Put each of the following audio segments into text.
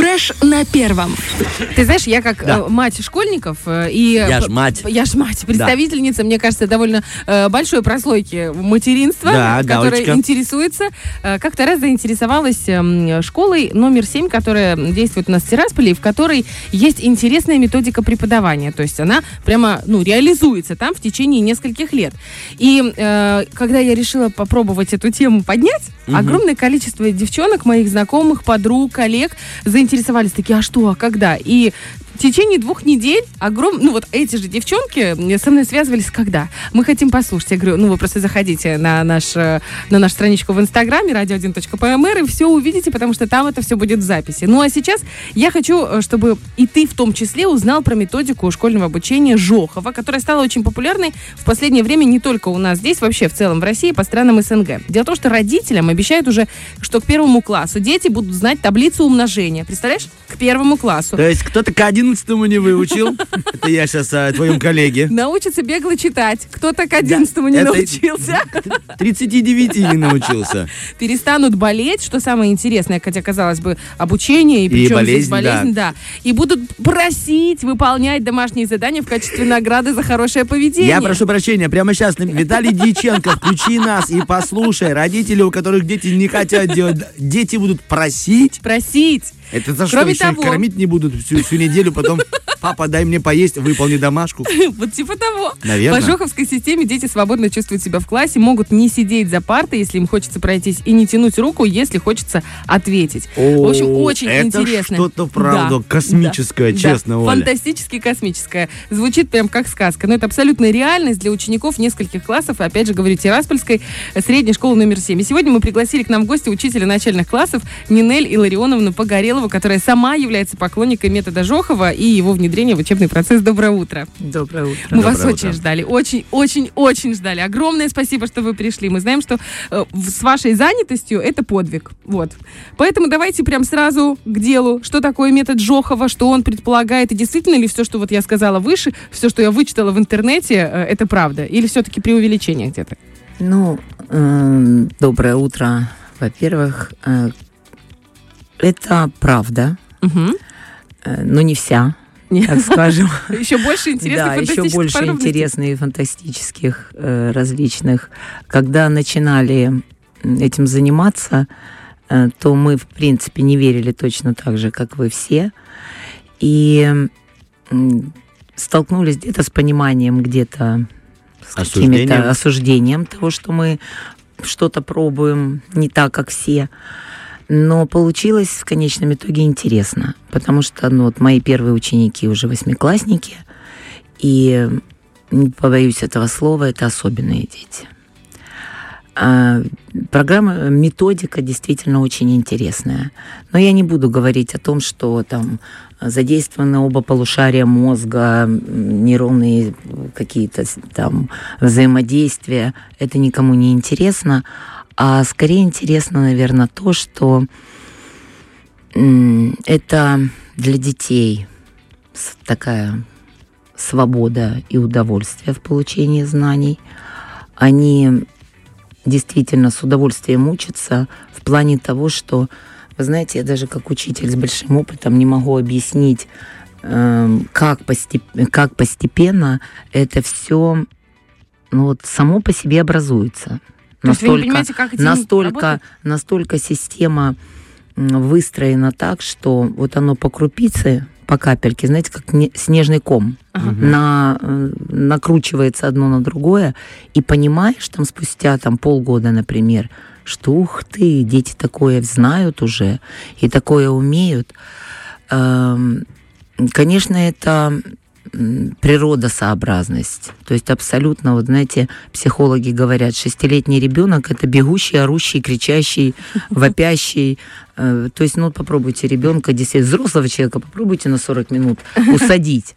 Fr Фреш на первом. Ты знаешь, я как Да. э, мать школьников э, и... Я ж п- мать. Я ж мать, представительница, мне кажется, довольно э, большой прослойки материнства, Да, которая галочка. интересуется. Э, как-то раз заинтересовалась эм, школой номер 7, которая действует у нас в Тирасполе, и в которой есть интересная методика преподавания. То есть она прямо, ну, реализуется там в течение нескольких лет. И э, когда я решила попробовать эту тему поднять, огромное количество девчонок, моих знакомых, подруг, коллег заинтересовались такие, а что, а когда? И в течение двух недель огром... ну вот эти же девчонки со мной связывались, когда? Мы хотим послушать. Я говорю, ну вы просто заходите на, наш, э, на нашу страничку в Инстаграме, radio1.pmr, и все увидите, потому что там это все будет в записи. Ну а сейчас я хочу, э, чтобы и ты в том числе узнал про методику школьного обучения Жохова, которая стала очень популярной в последнее время не только у нас здесь, вообще в целом в России, по странам СНГ. Дело в том, что родителям обещают уже, что к первому классу дети будут знать таблицу умножения. Представляешь? К первому классу. То есть кто-то к одиннадцатому не выучил. Это я сейчас о твоем коллеге. Научится бегло читать. Кто-то к одиннадцатому не научился. 39 не научился. Перестанут болеть, что самое интересное, хотя, казалось бы, обучение, и причем здесь болезнь, болезнь, да. И будут просить выполнять домашние задания в качестве награды за хорошее поведение. Я прошу прощения, прямо сейчас, Виталий Дьяченко, включи нас и послушай. Родители, у которых дети не хотят делать, дети будут просить. Просить. Это за что? Кроме их того- кормить не будут всю, всю неделю, потом, папа, дай мне поесть, выполни домашку. Вот типа того. Наверно. По Жоховской системе дети свободно чувствуют себя в классе, могут не сидеть за партой, если им хочется пройтись, и не тянуть руку, если хочется ответить. в общем, О, очень это интересно. что-то, правда, Да, космическое, да, честно, да, Оля. Фантастически космическое. Звучит прям как сказка. Но это абсолютная реальность для учеников нескольких классов, и опять же, говорю, Тираспольской э, средней школы номер 7. И сегодня мы пригласили к нам в гости учителя начальных классов Нинель Илларионовну Погорелову, которая сама является поклонникой метода Жохова и его внедрения в учебный процесс. Доброе утро. Доброе утро. Мы вас Доброе очень утро. ждали, очень, очень, очень ждали. Огромное спасибо, что вы пришли. Мы знаем, что э, с вашей занятостью это подвиг. Вот. Поэтому давайте прям сразу к делу. Что такое метод Жохова, что он предполагает, и действительно ли все, что вот я сказала выше, все, что я вычитала в интернете, э, это правда? Или все-таки преувеличение где-то? Ну, э, доброе утро. Во-первых, э, это правда, э, но не вся, так скажем. Еще больше интересных Да, еще фантастических больше интересных и фантастических э, различных. Когда начинали этим заниматься, э, то мы, в принципе, не верили точно так же, как вы все. И столкнулись где-то с пониманием, где-то с каким-то осуждением того, что мы что-то пробуем не так, как все. Но получилось в конечном итоге интересно, потому что ну, вот мои первые ученики уже восьмиклассники, и не побоюсь этого слова, это особенные дети. А, программа, методика действительно очень интересная. Но я не буду говорить о том, что там задействованы оба полушария мозга, нейронные какие-то там взаимодействия. Это никому не интересно. А скорее интересно, наверное, то, что это для детей такая свобода и удовольствие в получении знаний. Они действительно с удовольствием учатся в плане того, что, вы знаете, я даже как учитель с большим опытом не могу объяснить, эм, как, постеп- как постепенно это все ну, вот, само по себе образуется. То есть вы не понимаете, как настолько, работать? настолько система выстроена так, что вот оно по крупице, по капельке, знаете, как не- снежный ком, Ага. на, э, накручивается одно на другое, и понимаешь там спустя там полгода, например, что ух ты, дети такое знают уже и такое умеют. Эм, Конечно, это природосообразность. То есть абсолютно, вот знаете, психологи говорят, шестилетний ребенок это бегущий, орущий, кричащий, вопящий. Э, То есть, ну, попробуйте ребенка, действительно, взрослого человека, попробуйте на 40 минут усадить.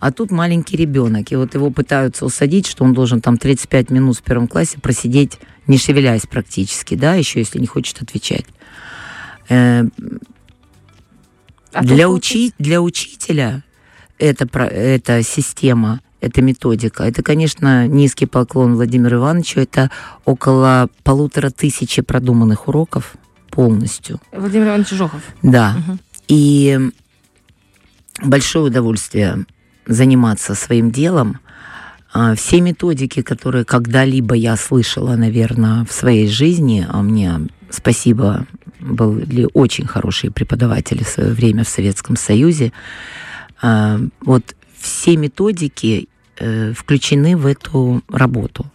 А тут маленький ребенок, и вот его пытаются усадить, что он должен там 35 минут в первом классе просидеть, не шевелясь практически, да, еще если не хочет отвечать. Э, А для, учи, для учителя эта, эта система, эта методика, это, конечно, низкий поклон Владимиру Ивановичу, это около полутора тысячи продуманных уроков полностью. Владимир Иванович Жохов. Да. Мгм. И большое удовольствие заниматься своим делом. А, все методики, которые когда-либо я слышала, наверное, в своей жизни, а мне спасибо, были очень хорошие преподаватели в свое время в Советском Союзе, вот все методики э, включены в эту работу.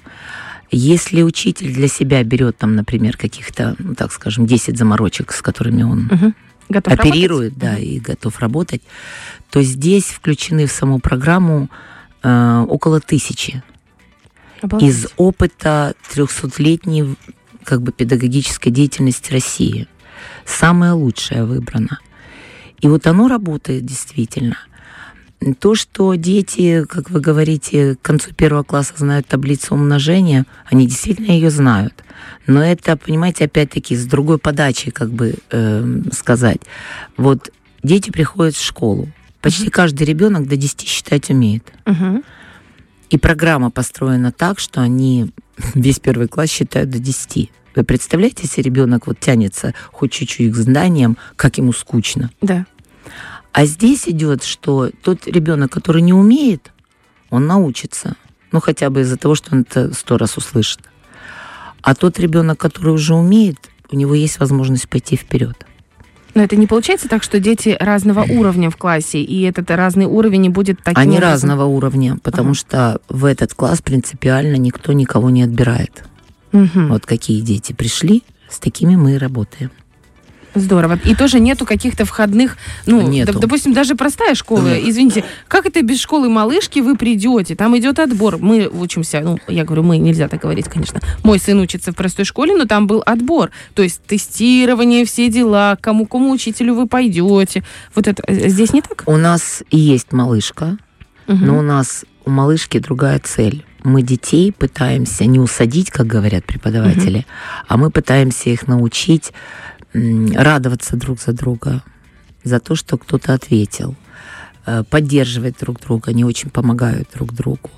Если учитель для себя берет там, например, каких-то, ну, так скажем, 10 заморочек, с которыми он угу. готов оперирует, работать? да, и готов работать, то здесь включены в саму программу э, около тысячи. Обалдеть. Из опыта 300-летней как бы педагогической деятельности России. Самое лучшее выбрано. И вот оно работает действительно – то, что дети, как вы говорите, к концу первого класса знают таблицу умножения, они действительно ее знают. Но это, понимаете, опять-таки с другой подачи, как бы э, сказать. Вот дети приходят в школу. Почти uh-huh. каждый ребенок до 10 считать умеет. Uh-huh. И программа построена так, что они весь первый класс считают до 10. Вы представляете, если ребенок вот тянется хоть чуть-чуть к зданиям, как ему скучно? Да. А здесь идет, что тот ребенок, который не умеет, он научится. Ну, хотя бы из-за того, что он это сто раз услышит. А тот ребенок, который уже умеет, у него есть возможность пойти вперед. Но это не получается так, что дети разного уровня в классе, и этот разный уровень не будет таким Они образом? разного уровня, потому ага. что в этот класс принципиально никто никого не отбирает. Угу. Вот какие дети пришли, с такими мы и работаем. Здорово. И тоже нету каких-то входных, ну, нету. допустим, даже простая школа. Да. Извините, как это без школы малышки вы придете? Там идет отбор. Мы учимся, ну, я говорю, мы, нельзя так говорить, конечно. Мой сын учится в простой школе, но там был отбор. То есть тестирование, все дела, кому кому учителю вы пойдете. Вот это э, здесь не так? У нас и есть малышка, угу. но у нас у малышки другая цель мы детей пытаемся не усадить, как говорят преподаватели, угу. а мы пытаемся их научить радоваться друг за друга, за то, что кто-то ответил, э, поддерживать друг друга, они очень помогают друг другу,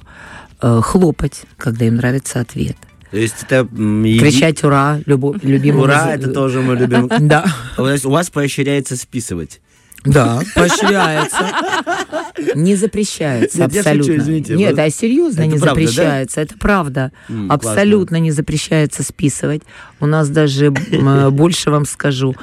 э, хлопать, когда им нравится ответ. То есть это... Кричать «Ура!» любо, любимый... «Ура!» — это тоже мы любим. Да. У вас поощряется списывать. Да, поощряется. Не запрещается Нет, абсолютно. Шучу, извините, Нет, а серьезно это не правда, запрещается. Да? Это правда. М, абсолютно классно. не запрещается списывать. У нас даже больше вам скажу.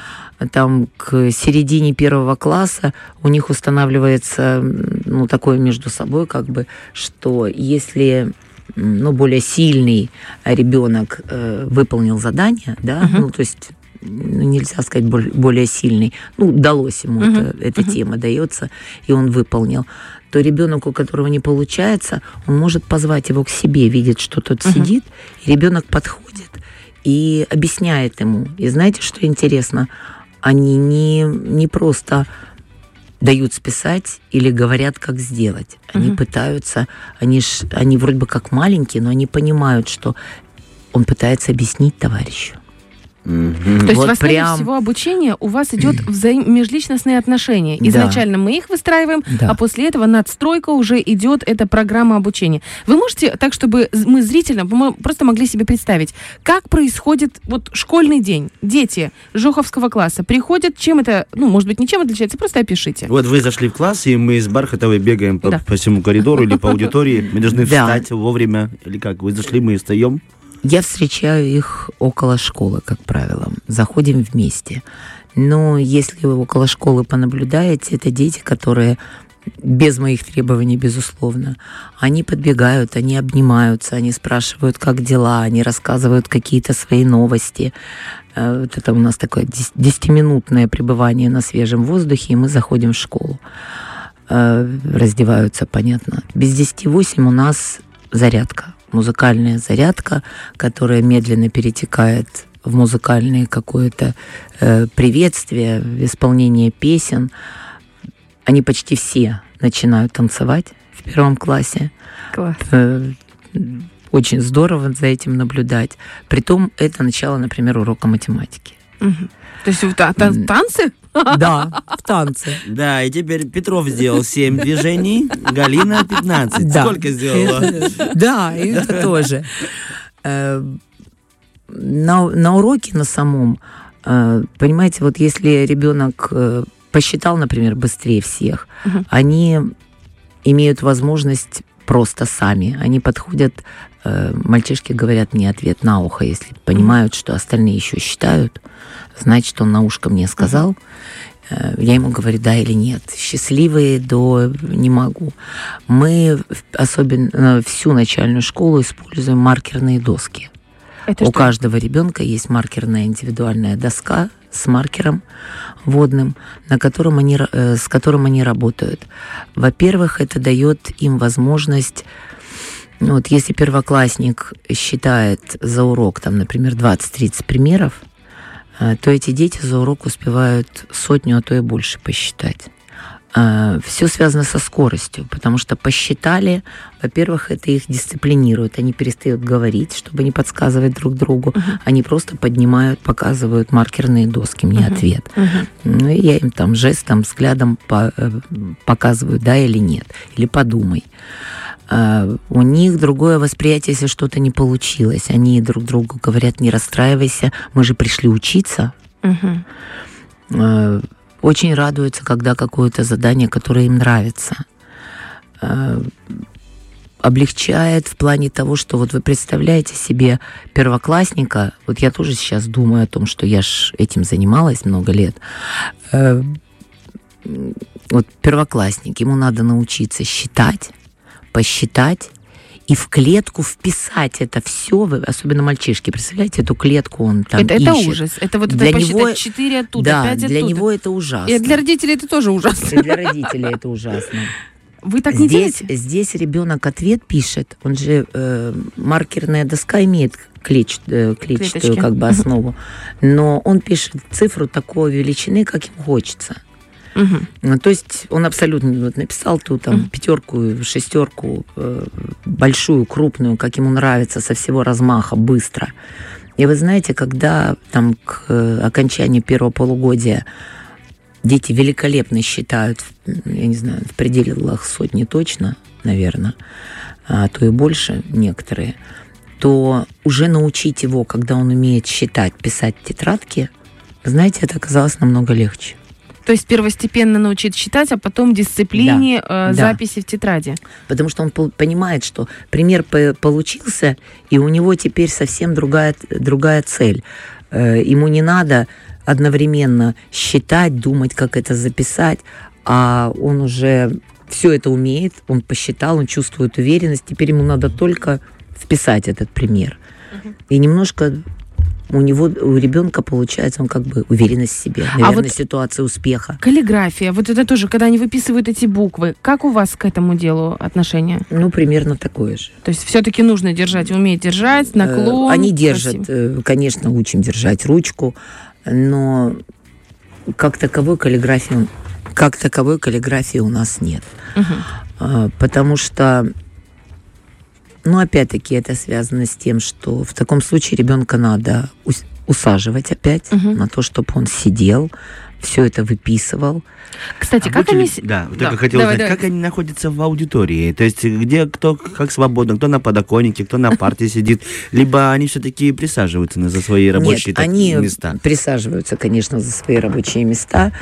Там к середине первого класса у них устанавливается ну, такое между собой, как бы, что если ну, более сильный ребенок э, выполнил задание, да, uh-huh. ну, то есть ну, нельзя сказать, более сильный, ну, удалось ему uh-huh. это, эта uh-huh. тема, дается, и он выполнил, то ребенок, у которого не получается, он может позвать его к себе, видит, что тот uh-huh. сидит, и ребенок подходит и объясняет ему. И знаете, что интересно? Они не, не просто дают списать или говорят, как сделать. Они uh-huh. пытаются, они, ж, они вроде бы как маленькие, но они понимают, что он пытается объяснить товарищу. Mm-hmm. То есть вот в основе прям... всего обучения у вас идет взаим... межличностные отношения. Изначально да. мы их выстраиваем, да. а после этого надстройка уже идет эта программа обучения. Вы можете так, чтобы мы зрительно мы просто могли себе представить, как происходит вот школьный день. Дети Жоховского класса приходят, чем это, ну, может быть, ничем отличается, просто опишите. Вот вы зашли в класс, и мы с Бархатовой бегаем по, да. по всему коридору или по аудитории. Мы должны встать вовремя, или как? Вы зашли, мы встаем. Я встречаю их около школы, как правило. Заходим вместе. Но если вы около школы понаблюдаете, это дети, которые без моих требований, безусловно. Они подбегают, они обнимаются, они спрашивают, как дела, они рассказывают какие-то свои новости. Э, вот это у нас такое десятиминутное пребывание на свежем воздухе, и мы заходим в школу. Э, раздеваются, понятно. Без 10-8 у нас зарядка музыкальная зарядка, которая медленно перетекает в музыкальное какое-то э, приветствие, в исполнение песен. Они почти все начинают танцевать в первом классе. Класс. Э, очень здорово за этим наблюдать. Притом это начало, например, урока математики. Угу. То есть та та танцы? Да, в танце. Да, и теперь Петров сделал 7 движений, Галина 15. Да. Сколько сделала? Да, и это тоже. Э, на, на уроке на самом, э, понимаете, вот если ребенок э, посчитал, например, быстрее всех, Мгм. они имеют возможность просто сами. Они подходят, э, мальчишки говорят мне ответ на ухо, если понимают, что остальные еще считают, значит, он на ушко мне сказал. Э, Я ему говорю, да или нет. Счастливые до не могу. Мы особенно э, всю начальную школу используем маркерные доски. Это У что? каждого ребенка есть маркерная индивидуальная доска с маркером водным, на котором они, э, с которым они работают. Во-первых, это дает им возможность ну, вот если первоклассник считает за урок, там, например, 20-30 примеров, то эти дети за урок успевают сотню, а то и больше посчитать. Все связано со скоростью, потому что посчитали, во-первых, это их дисциплинирует, они перестают говорить, чтобы не подсказывать друг другу, они просто поднимают, показывают маркерные доски мне Мгм. ответ. Мгм. Ну, и я им там жестом, взглядом по- э, показываю, да или нет, или подумай. А, У них другое восприятие, если что-то не получилось. Они друг другу говорят, не расстраивайся, мы же пришли учиться. Э, Очень радуются, когда какое-то задание, которое им нравится. Э, Облегчает в плане того, что вот вы представляете себе первоклассника, вот я тоже сейчас думаю о том, что я ж этим занималась много лет, вот первоклассник, ему надо научиться считать, посчитать и в клетку вписать это все, особенно мальчишки, представляете, эту клетку он там это, это ищет. ужас. Это вот Для это него- посчитать 4 оттуда, да, 5 для оттуда. него это ужасно. И для родителей это тоже ужасно. И для родителей это ужасно. Вы так не Здесь, делаете? здесь ребенок ответ пишет. Он же э, маркерная доска имеет клеч, э, клетчатую Клеточки. как бы основу, но он пишет цифру такой величины, как ему хочется. Ну, То есть он абсолютно вот, написал ту там Мгм. пятерку, шестерку, э, большую, крупную, как ему нравится, со всего размаха, быстро. И вы знаете, когда там к э, окончанию первого полугодия дети великолепно считают, я не знаю, в пределах сотни точно, наверное, а то и больше некоторые, то уже научить его, когда он умеет считать, писать вы знаете, это оказалось намного легче. То есть первостепенно научить считать, а потом дисциплине э, Да. записи в тетради. Потому что он понимает, что пример по- получился, и у него теперь совсем другая, другая цель. Э, Ему не надо одновременно считать, думать, как это записать, а он уже все это умеет, он посчитал, он чувствует уверенность, теперь ему надо только вписать этот пример. И немножко у него, у ребенка получается, он как бы уверенность в себе, наверное, А вот- ситуация успеха. Каллиграфия, вот это тоже, когда они выписывают эти буквы. Как у вас к этому делу отношение? Ну, примерно такое же. То есть все-таки нужно держать, уметь держать, наклон. Э, Они держат, красиво. э, конечно, учим держать ручку, но как таковой каллиграфии, как таковой каллиграфии у нас нет. А, Потому что, ну, опять-таки, это связано с тем, что в таком случае ребенка надо ус- усаживать опять Мгм. на то, чтобы он сидел, все это выписывал. Кстати, А как они... ли- Да, Да, только хотел давай, узнать, давай. как они находятся в аудитории? То есть где кто как свободно, кто на подоконнике, кто на парте сидит, либо они все-таки присаживаются на за свои рабочие Нет, так, они места? присаживаются, конечно, за свои рабочие места,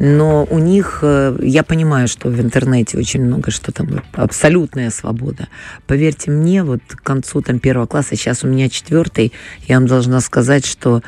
но у них, э, я понимаю, что в интернете очень много что там, абсолютная свобода. Поверьте мне, вот к концу там первого класса, сейчас у меня четвертый, я вам должна сказать, что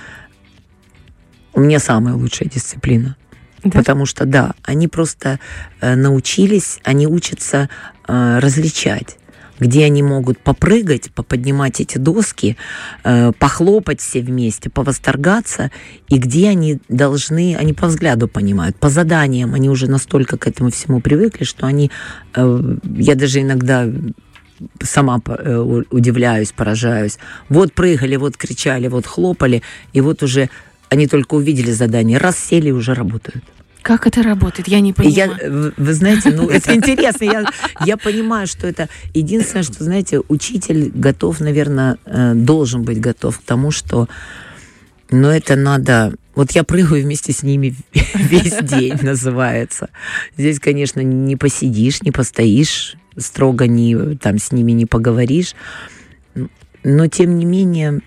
у меня самая лучшая дисциплина. Да? Потому что, да, они просто э, научились, они учатся э, различать где они могут попрыгать, поподнимать эти доски, э, похлопать все вместе, повосторгаться, и где они должны, они по взгляду понимают, по заданиям, они уже настолько к этому всему привыкли, что они, э, я даже иногда сама э, удивляюсь, поражаюсь. Вот прыгали, вот кричали, вот хлопали, и вот уже они только увидели задание, раз сели и уже работают. Как это работает? Я не понимаю. я, вы, знаете, ну это интересно. Я, я понимаю, что это единственное, что, знаете, учитель готов, наверное, э, должен быть готов к тому, что, ну это надо. Вот я прыгаю вместе с ними весь день, называется. Здесь, конечно, не посидишь, не постоишь, строго не там с ними не поговоришь, но тем не менее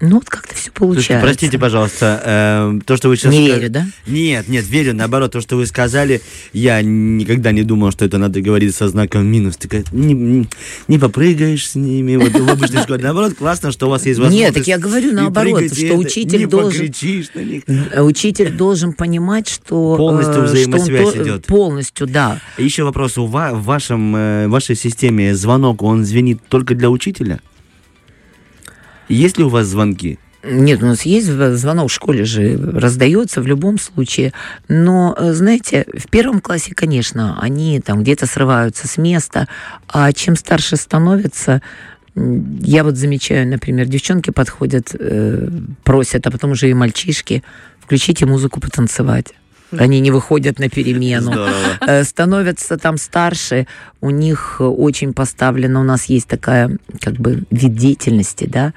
Ну, вот как-то все получается. Слушайте, простите, пожалуйста, э, то, что вы сейчас... Не сказ- верю, да? Нет, нет, верю. Наоборот, то, что вы сказали, я никогда не думал, что это надо говорить со знаком минус. Ты как, не, не- попрыгаешь с ними вот, в обычной школе. Наоборот, классно, что у вас есть возможность... Нет, так я говорю наоборот, что учитель не должен- на них. Э, Учитель должен понимать, что... Полностью э, что он взаимосвязь идет. Полностью, да. Еще вопрос. У ва- в вашем, э, вашей системе звонок, он звенит только для учителя? Есть ли у вас звонки? Нет, у нас есть зв- звонок в школе же, раздается в любом случае. Но, э, знаете, в первом классе, конечно, они там где-то срываются с места, а чем старше становятся, я вот замечаю, например, девчонки подходят, э, просят, а потом уже и мальчишки, включите музыку потанцевать. Они не выходят на перемену. Здорово. Э, становятся там старше, у них э, очень поставлена, у нас есть такая как бы вид деятельности, да,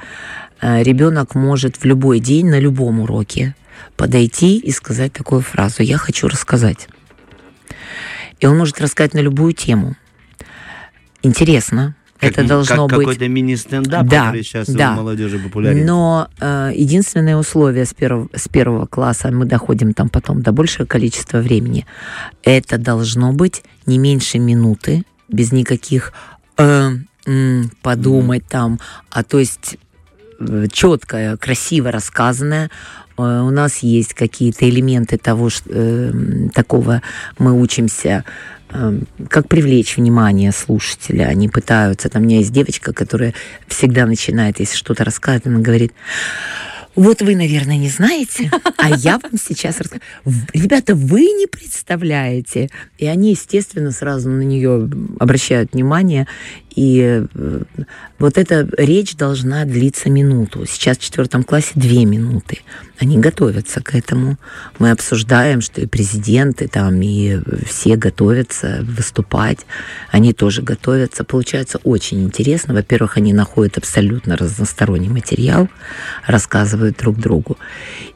Э, ребенок может в любой день на любом уроке подойти и сказать такую фразу «я хочу рассказать». И он может рассказать на любую тему. Интересно. Как- это должно как быть... какой-то мини-стендап, Да, который сейчас да. у молодежи популярен. Но э, единственное условие с первого, с первого класса, мы доходим там потом до большего количества времени, это должно быть не меньше минуты, без никаких э, м, подумать там, а то есть четкое, красиво рассказанное. Э, У нас есть какие-то элементы того, ш- э, такого мы учимся э, как привлечь внимание слушателя. Они пытаются. Там у меня есть девочка, которая всегда начинает, если что-то рассказывать, она говорит, вот вы, наверное, не знаете, а я вам сейчас расскажу. Ребята, вы не представляете. И они, естественно, сразу на нее обращают внимание. И э, вот эта речь должна длиться минуту. Сейчас в четвертом классе две минуты. Они готовятся к этому. Мы обсуждаем, что и президенты там, и все готовятся выступать. Они тоже готовятся. Получается очень интересно. Во-первых, они находят абсолютно разносторонний материал, рассказывают друг другу.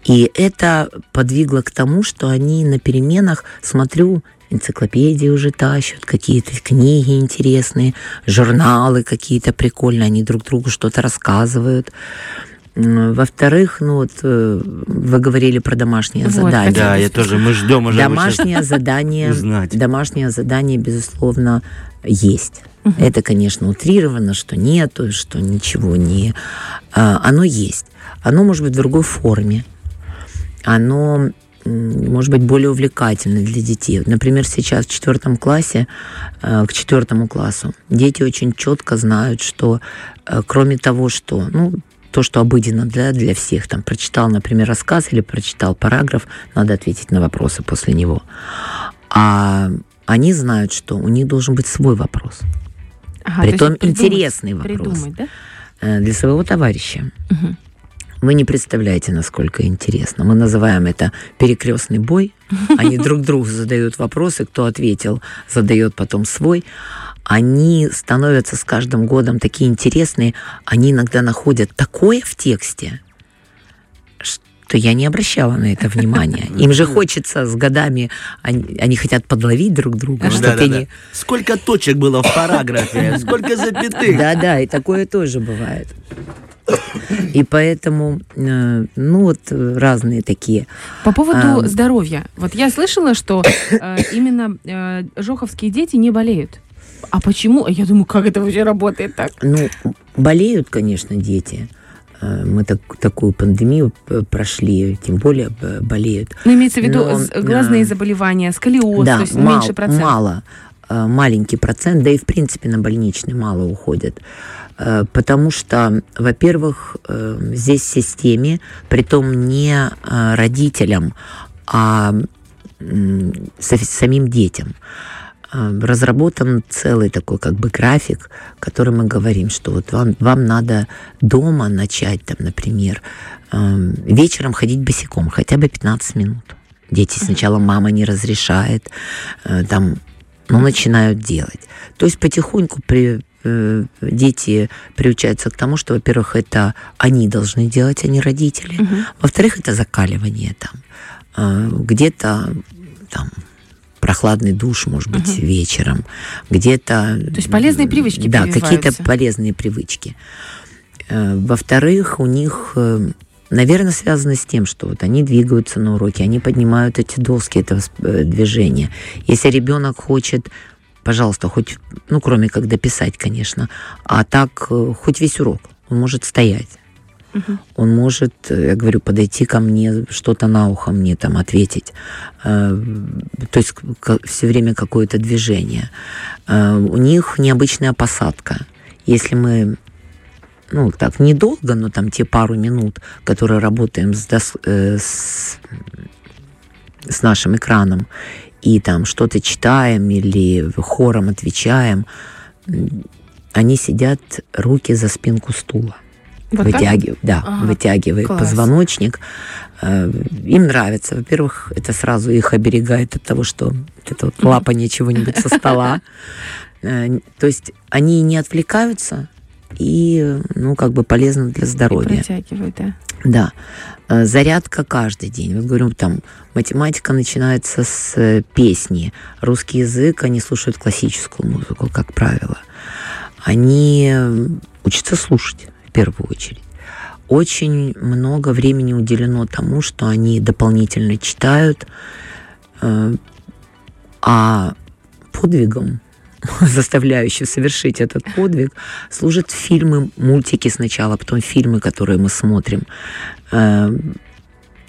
И это подвигло к тому, что они на переменах, смотрю, энциклопедии уже тащат, какие-то книги интересные, журналы какие-то прикольные, они друг другу что-то рассказывают. Во-вторых, ну вот э, вы говорили про домашнее Вот, задание. Да, я тоже, мы ждем уже. Домашнее задание, узнать. домашнее задание, безусловно, есть. Это, конечно, утрировано, что нету, что ничего не... а, Оно есть. Оно может быть в другой форме. Оно может быть более увлекательно для детей. Например, сейчас в четвертом классе, э, к четвертому классу, дети очень четко знают, что э, кроме того, что, ну, то, что обыденно для, для всех, там, прочитал, например, рассказ или прочитал параграф, надо ответить на вопросы после него. А они знают, что у них должен быть свой вопрос. Ага, Притом интересный вопрос Придумать, да? э, для своего товарища. Мгм. Вы не представляете, насколько интересно. Мы называем это перекрестный бой. Они друг другу задают вопросы, кто ответил, задает потом свой. Они становятся с каждым годом такие интересные. Они иногда находят такое в тексте, что я не обращала на это внимания. Им же хочется с годами, они, они хотят подловить друг друга, Ну, что да, ты да, не, да. Сколько точек было в параграфе, сколько запятых. Да-да, и такое тоже бывает. И поэтому, э, ну вот э, разные такие. По поводу Ам. здоровья. Вот я слышала, что э, именно э, жоховские дети не болеют. А почему? Я думаю, как это вообще работает так? Ну, болеют, конечно, дети. Мы так, такую пандемию прошли, тем более болеют. Ну, имеется в виду Но, глазные заболевания, сколиоз, да, то есть мал- меньше процент. мало. Маленький процент, да и в принципе на больничный мало уходят. Э, Потому что, во-первых, э, здесь в системе, притом не э, родителям, а самим детям, разработан целый такой как бы график, который мы говорим, что вот вам, вам надо дома начать, там, например, вечером ходить босиком хотя бы 15 минут. Дети сначала мама не разрешает, там, ну, начинают делать. То есть потихоньку при, дети приучаются к тому, что, во-первых, это они должны делать, а не родители. Мгм. Во-вторых, это закаливание там. Э, Где-то там прохладный душ, может быть, вечером. Где-то... То есть полезные привычки Да, какие-то полезные привычки. Э, Во-вторых, у них, э, наверное, связано с тем, что вот они двигаются на уроке, они поднимают эти доски, это восп- э, движение. Если ребенок хочет, пожалуйста, хоть, ну, кроме как дописать, конечно, а так э, хоть весь урок, он может стоять. Он может, э, я говорю, подойти ко мне, что-то на ухо мне там ответить. Э, То есть все время какое-то движение. У них необычная посадка. Если мы ну, так, недолго, но там те пару минут, которые работаем с, дос- э, с, с нашим экраном, и там что-то читаем или хором отвечаем, они сидят руки за спинку стула. Вот так? вытягивает, да, Ага, вытягивает класс. позвоночник. Э, Им нравится. Во-первых, это сразу их оберегает от того, что это вот лапание чего-нибудь со стола. Э, То есть они не отвлекаются и, ну, как бы полезно для И здоровья. протягивают, да. Да. Э, Зарядка каждый день. Вот говорю, там математика начинается с э, песни. Русский язык, они слушают классическую музыку, как правило. Они э, учатся слушать в первую очередь. Очень много времени уделено тому, что они дополнительно читают, а подвигом, заставляющим совершить этот подвиг, служат фильмы, мультики сначала, потом фильмы, которые мы смотрим. Э,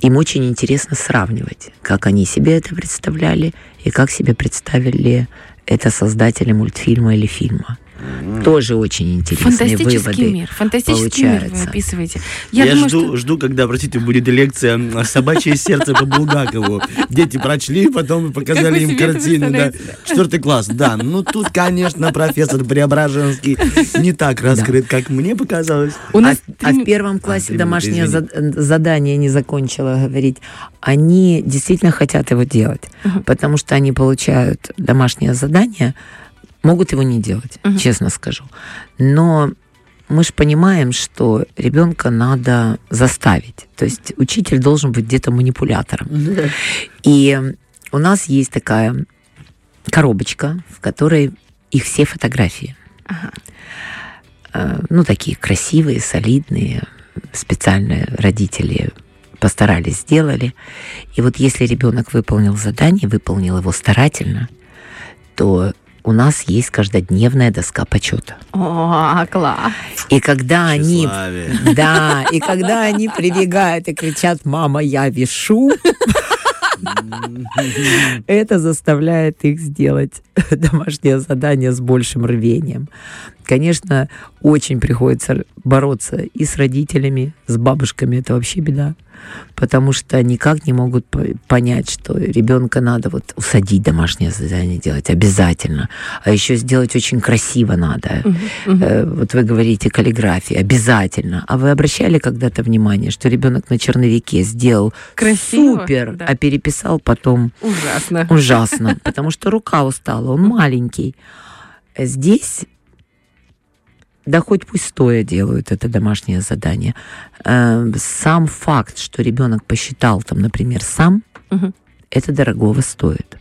Им очень интересно сравнивать, как они себе это представляли и как себе представили это создатели мультфильма или фильма. Тоже очень интересные Фантастический выводы. мир. Фантастический мир вы описываете. Я, Я, думаю, жду, что... жду, когда, простите, будет лекция «Собачье сердце» по Булгакову. Дети прочли, потом показали им картину. Да. Четвертый класс, да. Ну, тут, конечно, профессор Преображенский не так раскрыт, как мне показалось. У нас а, а в первом классе минуты, домашнее задание не закончила говорить. Они действительно хотят его делать, потому что они получают домашнее задание, могут его не делать, честно скажу. Но мы же понимаем, что ребенка надо заставить. То есть учитель должен быть где-то манипулятором. И у нас есть такая коробочка, в которой их все фотографии. Э, Ну, такие красивые, солидные, специально родители постарались, сделали. И вот если ребенок выполнил задание, выполнил его старательно, то у нас есть каждодневная доска почета. О, класс. И когда они да, и когда они прибегают и кричат «Мама, я вешу», это заставляет их сделать домашнее задание с большим рвением. Конечно, очень приходится бороться и с родителями, с бабушками, это вообще беда. Потому что никак не могут по- понять, что ребенка надо вот усадить домашнее задание делать обязательно. А еще сделать очень красиво надо. Э, Вот вы говорите каллиграфия, обязательно. А вы обращали когда-то внимание, что ребенок на черновике сделал Красиво, супер, да. а переписал потом Ужасно. ужасно, потому что рука устала, он маленький. Здесь, да хоть пусть стоя делают это домашнее задание, э, сам факт, что ребенок посчитал там, например, сам, Мгм. это дорогого стоит.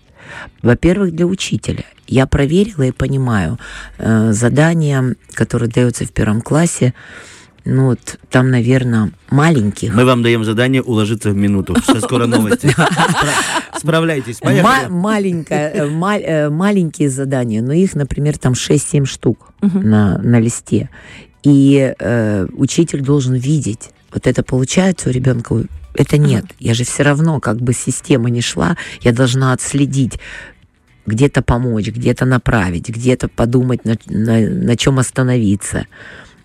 Во-первых, для учителя. Я проверила и понимаю, э, задания, которые даются в первом классе, ну вот там, наверное, маленьких, Мы вам даем задание уложиться в минуту. Сейчас скоро новости. Спра- Справляйтесь. Э, э, маленькие задания, но их, например, там 6-7 штук на, на листе. И э, учитель должен видеть, вот это получается у ребенка, это нет. Я же все равно, как бы система не шла, я должна отследить, где-то помочь, где-то направить, где-то подумать, на, на, на чем остановиться.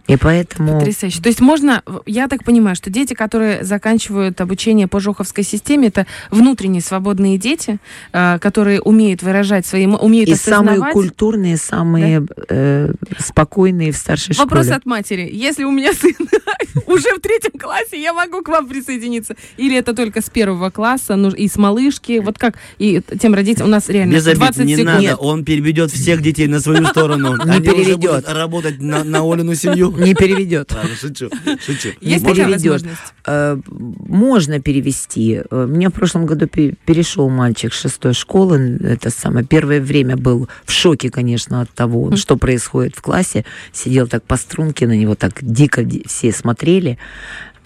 И поэтому... Потрясающе. То есть можно, я так понимаю, что дети, которые заканчивают обучение по Жоховской системе, это внутренние свободные дети, э, которые умеют выражать свои, умеют И самые культурные, самые э, спокойные в старшей Вопрос школе. от матери. Если у меня сын уже в третьем классе, я могу к вам присоединиться? Или это только с первого класса ну, и с малышки? Вот как? И тем родителям у нас реально Без обид 20 не секунд. надо, он переведет всех детей на свою сторону. Не переведет. работать на, на Олину семью. Не переведет. Ладно, шучу, шучу. Есть Не возможность? Э, Можно перевести. Э, У меня в прошлом году пе- перешел мальчик с шестой школы. Это самое первое время был в шоке, конечно, от того, что происходит в классе. Сидел так по струнке, на него так дико ди- все смотрели.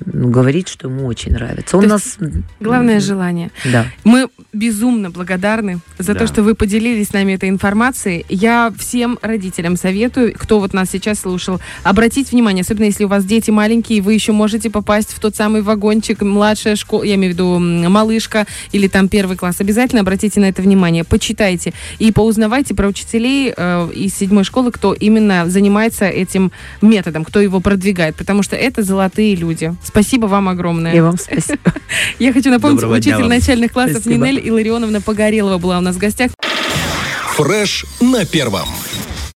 Говорит, что ему очень нравится. Он нас... Главное желание. Да. Мы безумно благодарны за Да. то, что вы поделились с нами этой информацией. Я всем родителям советую, кто вот нас сейчас слушал, обратить внимание, особенно если у вас дети маленькие, вы еще можете попасть в тот самый вагончик, младшая школа, я имею в виду малышка или там первый класс. Обязательно обратите на это внимание, почитайте и поузнавайте про учителей э, из седьмой школы, кто именно занимается этим методом, кто его продвигает, потому что это золотые люди. Спасибо вам огромное. И вам спасибо. Я хочу напомнить, Доброго учитель начальных классов Спасибо. Нинель Илларионовна Погорелова была у нас в гостях. Фреш на первом.